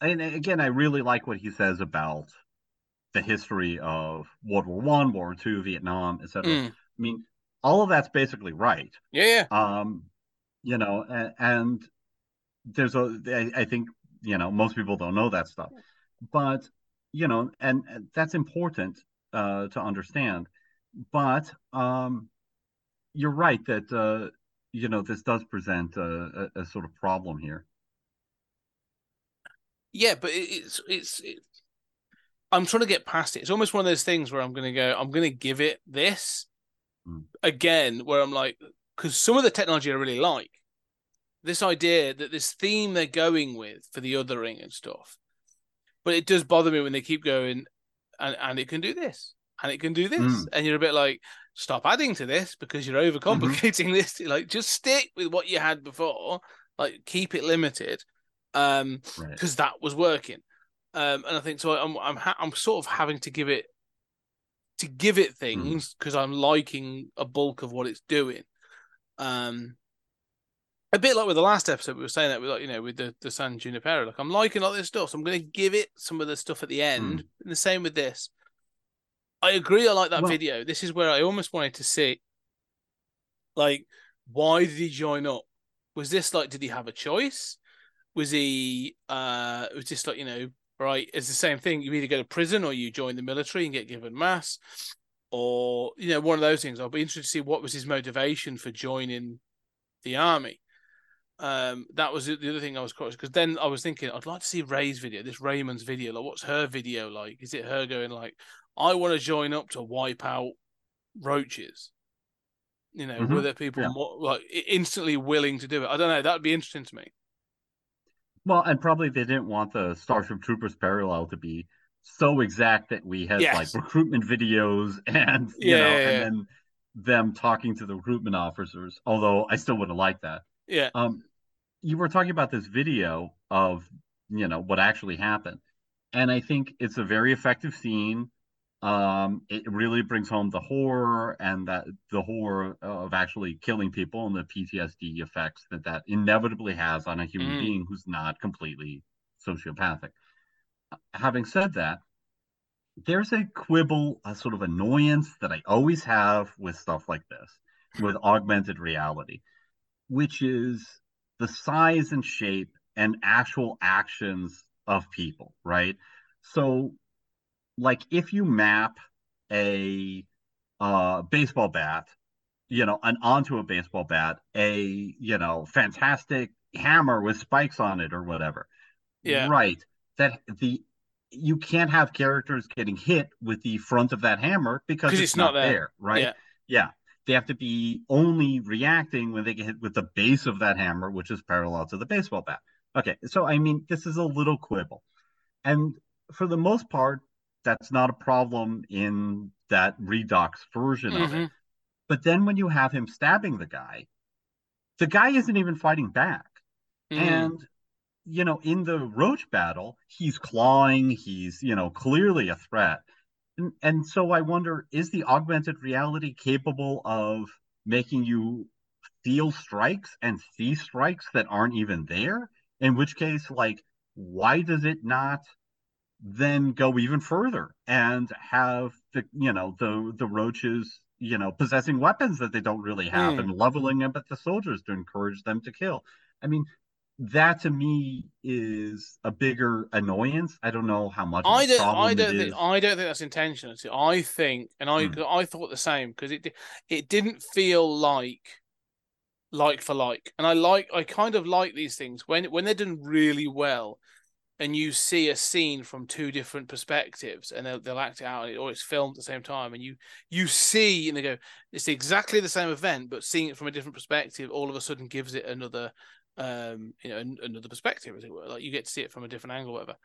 and again, I really like what he says about the history of World War One, World War Two, Vietnam, etc. mm, I mean, all of that's basically right. yeah, yeah, Um, you know, and, and there's a, I, I think, you know, most people don't know that stuff, but you know, and, and that's important uh, to understand. But um, you're right that uh, you know this does present a, a, a sort of problem here. Yeah, but it's it's it, I'm trying to get past it. It's almost one of those things where I'm going to go. I'm going to give it this Mm. again, where I'm like, because some of the technology I really like. This idea that this theme they're going with for the othering and stuff, but it does bother me when they keep going, and and it can do this and it can do this, Mm. and you're a bit like, stop adding to this because you're overcomplicating this. Like, just stick with what you had before. Like, keep it limited, um, Right. because that was working. Um, and I think so. I'm I'm ha- I'm sort of having to give it to give it things because I'm liking a bulk of what it's doing. Um, a bit like with the last episode, we were saying that with like you know with the the San Junipero, like I'm liking all this stuff, so I'm going to give it some of the stuff at the end. And the same with this. I agree. I like that Well- video. This is where I almost wanted to see, like, why did he join up? Was this like, did he have a choice? Was he, uh, it was just like, you know, right? It's the same thing. You either go to prison or you join the military and get given mass, or you know, one of those things. I'll be interested to see what was his motivation for joining the army. Um, that was the other thing I was curious because then I was thinking I'd like to see Ray's video, this Raiman's video. Like, what's her video like? Is it her going like, I want to join up to wipe out roaches? You know, Mhm. were there people Yeah. more like instantly willing to do it? I don't know. That'd be interesting to me. Well, and probably they didn't want the Starship Troopers parallel to be so exact that we had Yes. like recruitment videos and you Yeah, know, yeah, yeah. and then them talking to the recruitment officers. Although I still would have liked that. Yeah, Um, you were talking about this video of you know what actually happened, and I think it's a very effective scene. Um, it really brings home the horror and that the horror of actually killing people and the PTSD effects that that inevitably has on a human Mm. being who's not completely sociopathic. Having said that, there's a quibble, a sort of annoyance that I always have with stuff like this, with augmented reality, which is the size and shape and actual actions of people, right? So, like if you map a uh, baseball bat, you know, and onto a baseball bat, a you know, fantastic hammer with spikes on it or whatever, Yeah. right? That the you can't have characters getting hit with the front of that hammer because it's, it's not not, there. there, right? Yeah. yeah. They have to be only reacting when they get hit with the base of that hammer, which is parallel to the baseball bat. Okay, so I mean, this is a little quibble. And for the most part, that's not a problem in that redox version of it. But then when you have him stabbing the guy, the guy isn't even fighting back. Mhm. And you know, in the roach battle, he's clawing, he's, you know, clearly a threat. And, and so I wonder, is the augmented reality capable of making you feel strikes and see strikes that aren't even there? In which case, like, why does it not then go even further and have the, you know, the the roaches, you know, possessing weapons that they don't really have Mm. and leveling them at the soldiers to encourage them to kill? I mean, that to me is a bigger annoyance. I don't know how much. I don't. I don't think. is. I don't think that's intentional. I think, and I Hmm. I thought the same because it it didn't feel like like for like, and I like I kind of like these things when when they're done really well, and you see a scene from two different perspectives, and they'll they'll act it out, or it's filmed at the same time, and you you see and they go, it's exactly the same event, but seeing it from a different perspective, all of a sudden gives it another, um, you know, an- another perspective, as it were. Like you get to see it from a different angle, whatever.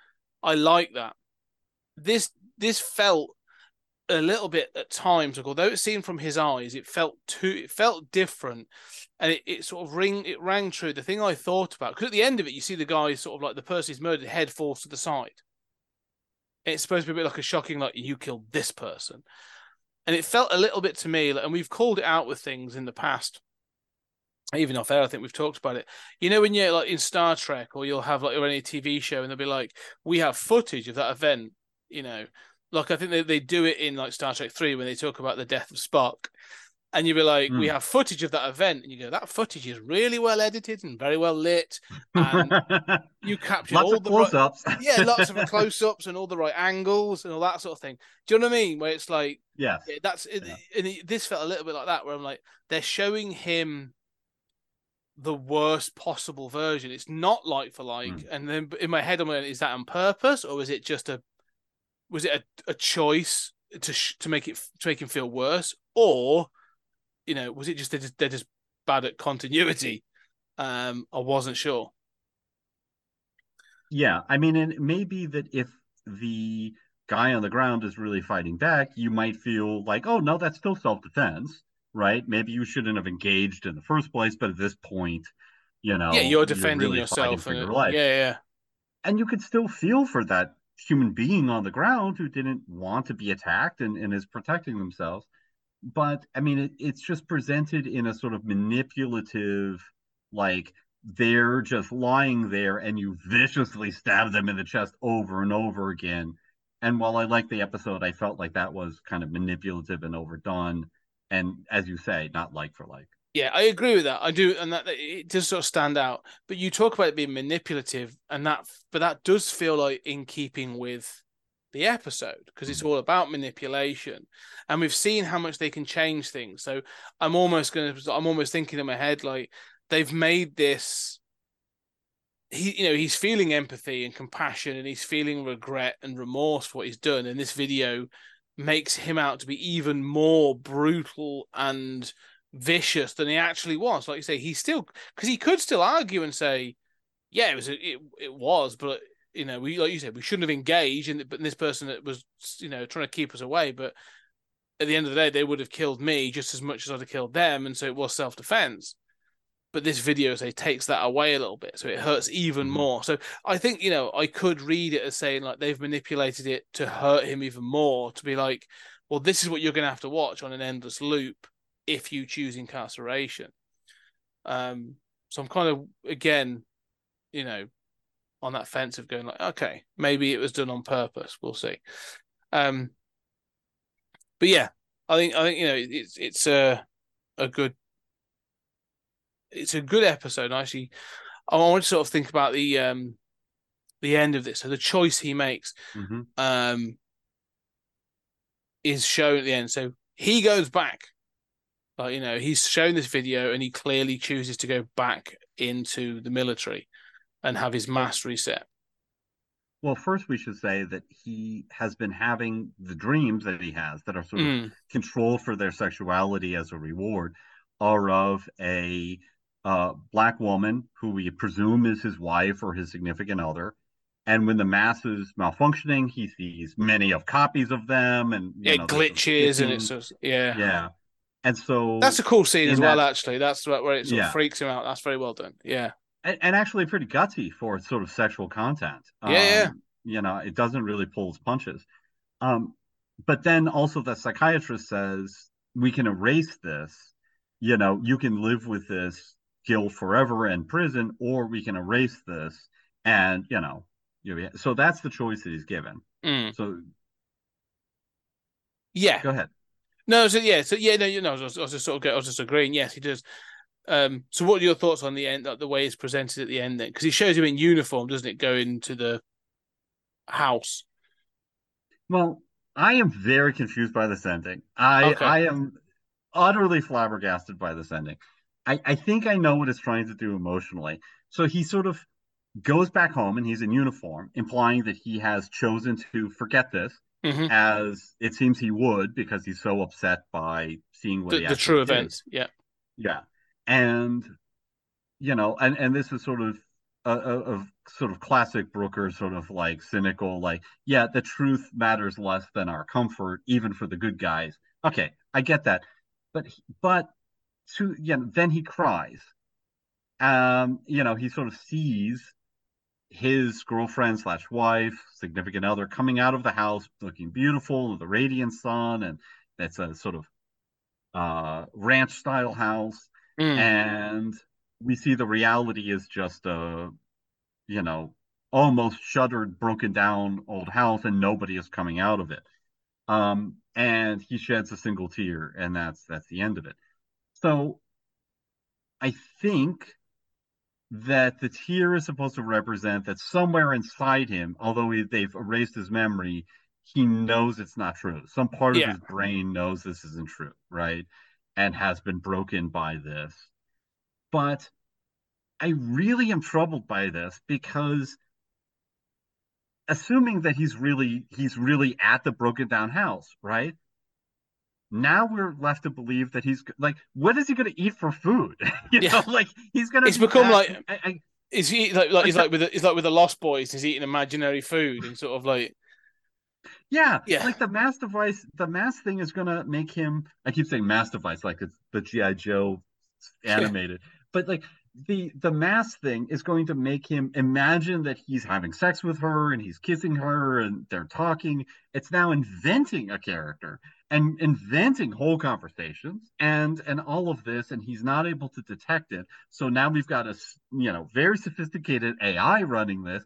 I like that. This this felt a little bit at times, like although it's seen from his eyes, it felt too it felt different, and it, it sort of ring it rang true. The thing I thought about because at the end of it, you see the guy sort of like the person who's murdered, head falls to the side. It's supposed to be a bit like a shocking, like you killed this person, and it felt a little bit to me, like- and we've called it out with things in the past. Even off air, I think we've talked about it. You know, when you're like in Star Trek, or you'll have like or any TV show, and they'll be like, "We have footage of that event." You know, like I think they, they do it in like Star Trek Three when they talk about the death of Spock, and you'll be like, "We Mm. have footage of that event," and you go, "That footage is really well edited and very well lit, and you captured Lots all of the right, close-ups. yeah, lots of close-ups and all the right angles and all that sort of thing." Do you know what I mean? Where it's like yes. yeah, that's it, Yeah. and it, this felt a little bit like that, where I'm like, they're showing him the worst possible version. It's not like for like. Mm. And then in my head, I'm like, is that on purpose or is it just a was it a, a choice to sh- to make it to make him feel worse, or you know, was it just they're just, they're just bad at continuity? Um, I wasn't sure. Yeah, I mean, and it may be that if the guy on the ground is really fighting back, you might feel like, oh no, that's still self-defense, right? Maybe you shouldn't have engaged in the first place, but at this point, you know, yeah, you're defending really yourself, and your life. yeah, yeah, and you could still feel for that human being on the ground who didn't want to be attacked and, and is protecting themselves. But I mean, it, it's just presented in a sort of manipulative, like they're just lying there and you viciously stab them in the chest over and over again. And while I like the episode, I felt like that was kind of manipulative and overdone. And as you say, not like for like. Yeah, I agree with that. I do, and that it does sort of stand out. But you talk about it being manipulative, and that, but that does feel like in keeping with the episode because it's mm. all about manipulation, and we've seen how much they can change things. So I'm almost gonna, I'm almost thinking in my head like they've made this. He, you know, he's feeling empathy and compassion, and he's feeling regret and remorse for what he's done. And this video makes him out to be even more brutal and vicious than he actually was. Like you say, he still because he could still argue and say, "Yeah, it was it it was," but you know, we like you said, we shouldn't have engaged. And but this person that was you know trying to keep us away, but at the end of the day, they would have killed me just as much as I'd have killed them, and so it was self defense. But this video say takes that away a little bit, so it hurts even Mhm. more. So I think you know I could read it as saying like they've manipulated it to hurt him even more, to be like, well, this is what you're going to have to watch on an endless loop if you choose incarceration. Um, so I'm kind of again, you know, on that fence of going like, okay, maybe it was done on purpose. We'll see. Um, but yeah, I think I think you know it's it's a a good it's a good episode. And Actually, I want to sort of think about the um the end of this. So the choice he makes Mhm. um is shown at the end. So he goes back. Like, you know, he's shown this video and he clearly chooses to go back into the military and have his mass reset. Well, first we should say that he has been having the dreams that he has that are sort of Mm, controlled for their sexuality as a reward are of a uh, black woman who we presume is his wife or his significant other. And when the mass is malfunctioning, he sees many of copies of them, and you yeah, know, glitches and it's just, yeah. yeah. And so That's a cool scene as well, that- actually. That's where it sort Yeah. of freaks him out. That's very well done. Yeah. and, and actually pretty gutsy for sort of sexual content. Yeah, yeah. Um, You know, it doesn't really pull its punches. Um, but then also the psychiatrist says we can erase this. You know, you can live with this guilt forever in prison, or we can erase this, and you know, so that's the choice that he's given. Mm. So Yeah. go ahead. No, so yeah, so yeah, no, you know, I was, I was just sort of, I was just agreeing. Yes, he does. Um, so what are your thoughts on the end, like the way it's presented at the end? Then, because he shows him in uniform, doesn't it? Going to the house. Well, I am very confused by this ending. I Okay. I am utterly flabbergasted by this ending. I, I think I know what it's trying to do emotionally. So he sort of goes back home and he's in uniform, implying that he has chosen to forget this, hmm as it seems he would because he's so upset by seeing what The, he the true did. events. Yeah. Yeah, and you know, and and this is sort of a, a, a sort of classic Brooker, sort of like cynical, like yeah, the truth matters less than our comfort, even for the good guys. Okay, I get that, but but to yeah, then he cries. Um, you know, he sort of sees his girlfriend slash wife, significant other, coming out of the house looking beautiful, with the radiant sun, and that's a sort of uh ranch style house. Mm. and we see the reality is just a you know almost shuttered broken down old house and nobody is coming out of it. Um and he sheds a single tear and that's that's the end of it. So i think that the tear is supposed to represent that somewhere inside him although he, they've erased his memory he knows it's not true some part Yeah. of his brain knows this isn't true right and has been broken by this. But I really am troubled by this because assuming that he's really he's really at the broken down house, right? Now we're left to believe that he's like, what is he going to eat for food? you Yeah. know, like he's going to. It's become like- I, I, Is he like, like he's like with the, he's like with the Lost Boys? He's eating imaginary food and sort of like Yeah, Yeah. like the mass device, the mass thing is gonna make him. I keep saying mass device like it's the GI Joe animated, but like the the mass thing is going to make him imagine that he's having sex with her and he's kissing her and they're talking. It's now inventing a character and inventing whole conversations and and all of this, and he's not able to detect it. So now we've got a you know very sophisticated AI running this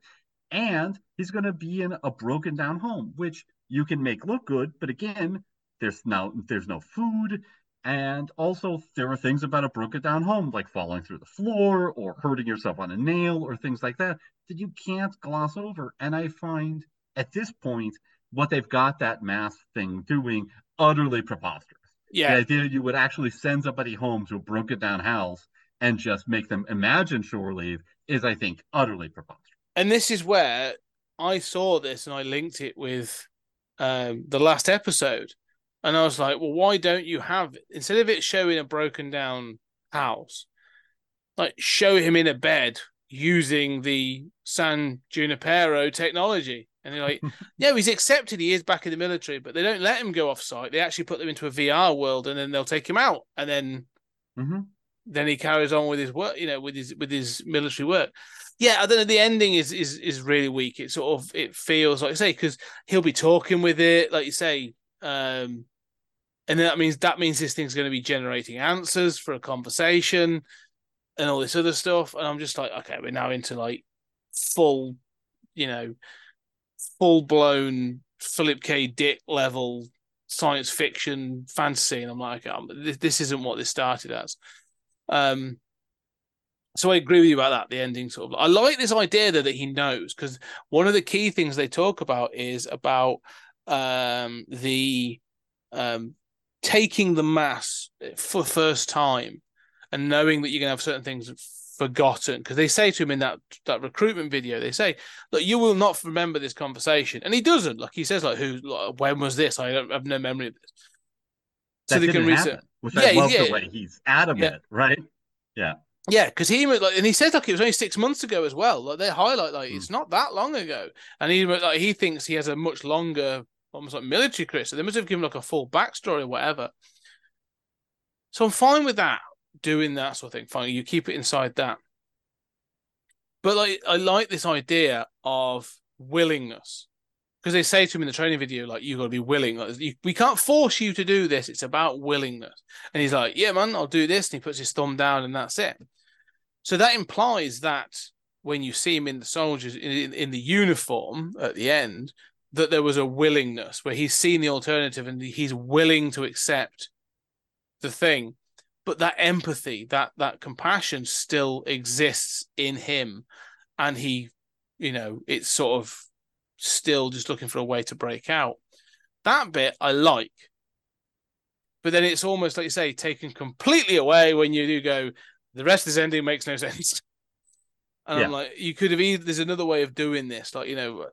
and he's going to be in a broken down home which you can make look good but again there's no there's no food and also there are things about a broken down home like falling through the floor or hurting yourself on a nail or things like that that you can't gloss over. And i find at this point what they've got that mass thing doing utterly preposterous. Yeah, the idea you would actually send somebody home to a broken down house and just make them imagine shore leave is i think utterly preposterous. And this is where I saw this and I linked it with um, the last episode, and I was like, well, why don't you have instead of it showing a broken down house, like show him in a bed using the San Junipero technology. And they're like, yeah, he's accepted he is back in the military, but they don't let him go off site. They actually put them into a VR world and then they'll take him out. And then hmm then he carries on with his work, you know, with his with his military work. Yeah, I don't know. The ending is is is really weak. It sort of it feels like I say because he'll be talking with it, like you say, um, and then that means that means this thing's going to be generating answers for a conversation and all this other stuff. And I'm just like, okay, we're now into like full, you know, full blown Philip K. Dick level science fiction fantasy, and I'm like, okay, this, this isn't what this started as. Um, so I agree with you about that. The ending sort of. I like this idea though that he knows because one of the key things they talk about is about um the um taking the mass for the first time and knowing that you're gonna have certain things forgotten because they say to him in that that recruitment video they say look you will not remember this conversation and he doesn't like he says like who like, when was this I don't I have no memory of this so that they can research which Yeah, I love yeah. the way he's adamant, right? Yeah, yeah because he like, and he says like it was only six months ago as well. Like they highlight like Hmm. it's not that long ago, and he like he thinks he has a much longer, almost like military. So they must have given like a full backstory or whatever. So I'm fine with that, doing that sort of thing. Fine, you keep it inside that. But like, I like this idea of willingness because they say to him in the training video, like, you got to be willing. Like, you, we can't force you to do this. It's about willingness. And he's like, yeah, man, I'll do this. And he puts his thumb down, and that's it. So that implies that when you see him in the soldiers in, in the uniform at the end, that there was a willingness where he's seen the alternative and he's willing to accept the thing. But that empathy, that that compassion still exists in him. And he, you know, it's sort of still just looking for a way to break out. That bit I like. But then it's almost like you say, taken completely away when you do go, the rest of this ending makes no sense. And I'm like, you could have either, there's another way of doing this. Like, you know,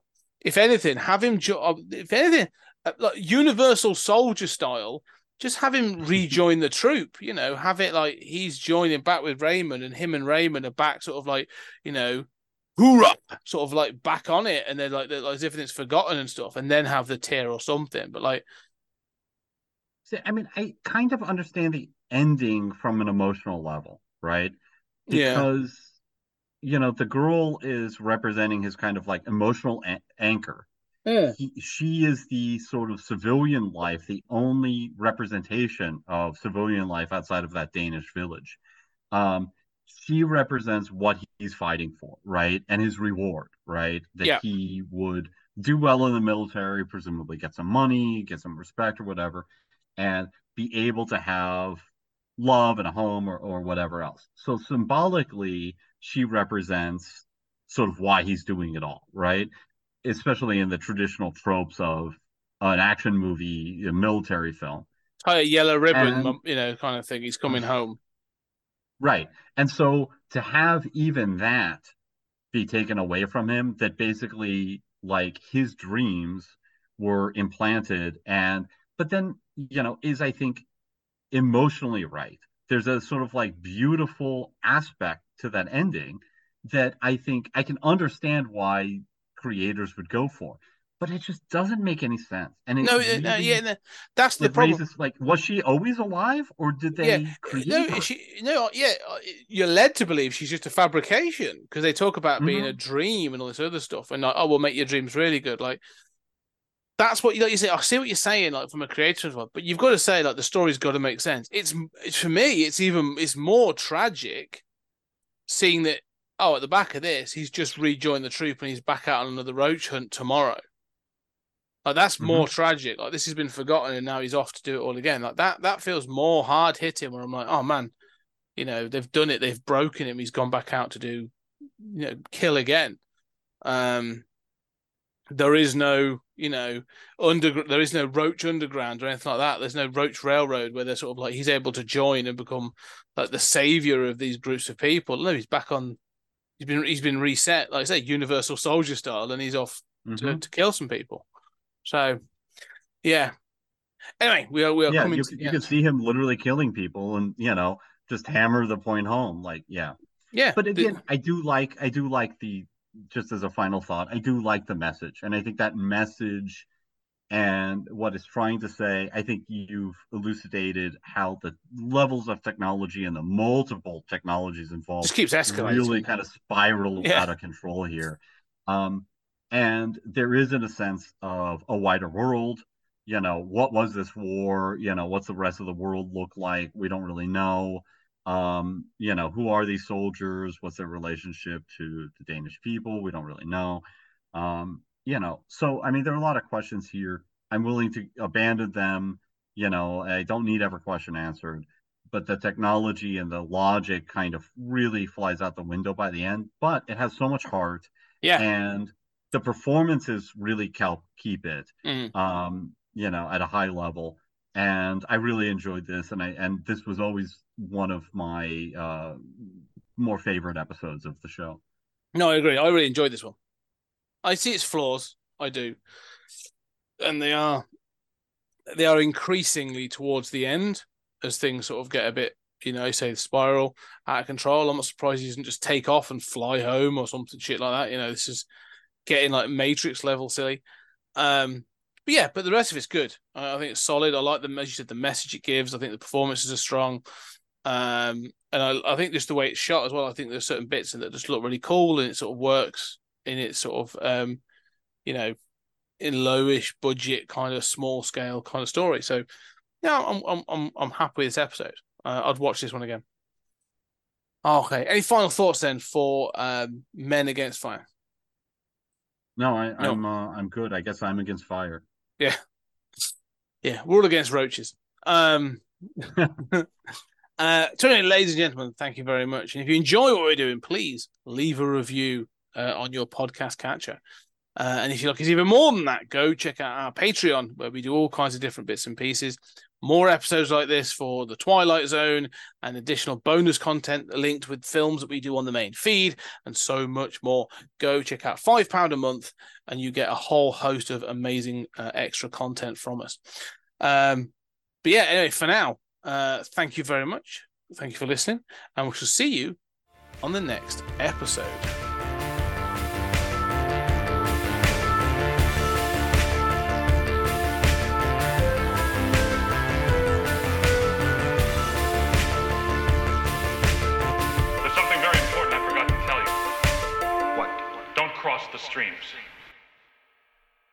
if anything, have him, jo- if anything, uh, like universal soldier style, just have him rejoin the troop, you know, have it like he's joining back with Raiman and him and Raiman are back sort of like, you know, hoorah, sort of like back on it. And they're like, they're like as if it's forgotten and stuff, and then have the tear or something. But like, See, I mean, I kind of understand the ending from an emotional level, right? yeah, Because, you know, the girl is representing his kind of like emotional a- anchor. He, she is the sort of civilian life, the only representation of civilian life outside of that Danish village. Um, she represents what he's fighting for, right? And his reward, right? That Yeah. he would do well in the military, presumably get some money, get some respect or whatever, and be able to have love and a home or, or whatever else. So symbolically, she represents sort of why he's doing it all, right? Especially in the traditional tropes of an action movie, a military film. a yellow ribbon, And- um, you know, kind of thing. He's coming home. Right. And so to have even that be taken away from him, that basically like his dreams were implanted and but then, you know, is I think emotionally right. There's a sort of like beautiful aspect to that ending that I think I can understand why creators would go for. But it just doesn't make any sense. And it No, uh, really, no, yeah, no, that's the problem. raises like was she always alive or did they Yeah, create no, her? she, no, yeah, uh, you're led to believe she's just a fabrication because they talk about being Mm-hmm. a dream and all this other stuff, and like, oh, we'll make your dreams really good. Like, that's what you like. You say, I see what you're saying, like from a creator's point, but you've got to say, like, the story's got to make sense. It's, it's for me, it's even, it's more tragic seeing that. Oh, at the back of this, he's just rejoined the troop and he's back out on another roach hunt tomorrow. Like that's more tragic. Like this has been forgotten and now he's off to do it all again. Like that that feels more hard hitting where I'm like, oh man, you know, they've done it, they've broken him, he's gone back out to do you know, kill again. Um there is no, you know, under there is no Roach Underground or anything like that. There's no Roach Railroad where they're sort of like he's able to join and become like the savior of these groups of people. No, he's back on. He's been he's been reset, like I say, Universal Soldier style, and he's off to, Mhm. to kill some people. So, yeah. Anyway, we are we are yeah, coming. you, to you end. could see him literally killing people and you know just hammer the point home like yeah yeah, but the- again i do like i do like the just as a final thought i do like the message and i think that message and what it's trying to say i think you've elucidated how the levels of technology and the multiple technologies involved just keeps escalating. really kind of spiral Yeah. out of control here. Um, and there is, in a sense, of a wider world. You know, what was this war? You know, what's the rest of the world look like? We don't really know. Um, you know, who are these soldiers? What's their relationship to the Danish people? We don't really know. Um, you know, so I mean, there are a lot of questions here. I'm willing to abandon them. You know, I don't need every question answered but the technology and the logic kind of really flies out the window by the end. But it has so much heart, yeah, and the performances really help keep it, Mhm. um, you know, at a high level. And I really enjoyed this, and I and this was always one of my uh, more favorite episodes of the show. no, I agree. I really enjoyed this one. I see its flaws. I do, and they are they are increasingly towards the end as things sort of get a bit, you know, say the spiral out of control. I'm not surprised he doesn't just take off and fly home or something shit like that. You know, this is getting like Matrix level silly. Um, but yeah, but the rest of it's good. I, I think it's solid. I like the as you said, the message it gives. I think the performances are strong. Um, and I, I think just the way it's shot as well. I think there's certain bits that just look really cool and it sort of works in its sort of um, you know, in lowish budget kind of small scale kind of story. So yeah, I'm I'm I'm I'm happy with this episode. Uh, I'd watch this one again. Okay. Any final thoughts then for um, Men Against Fire? No, I, No. I'm uh, I'm good. I guess I'm against fire. Yeah, Yeah. we're all against roaches. Um, uh, so anyway, ladies and gentlemen, thank you very much. And if you enjoy what we're doing, please leave a review uh, on your podcast catcher. Uh, and if you like it's even more than that, go check out our Patreon where we do all kinds of different bits and pieces. More episodes like this for the Twilight Zone and additional bonus content linked with films that we do on the main feed and so much more. Go check out £5 a month and you get a whole host of amazing uh, extra content from us. Um, but yeah, anyway, for now, uh, thank you very much. Thank you for listening, and we shall see you on the next episode. streams.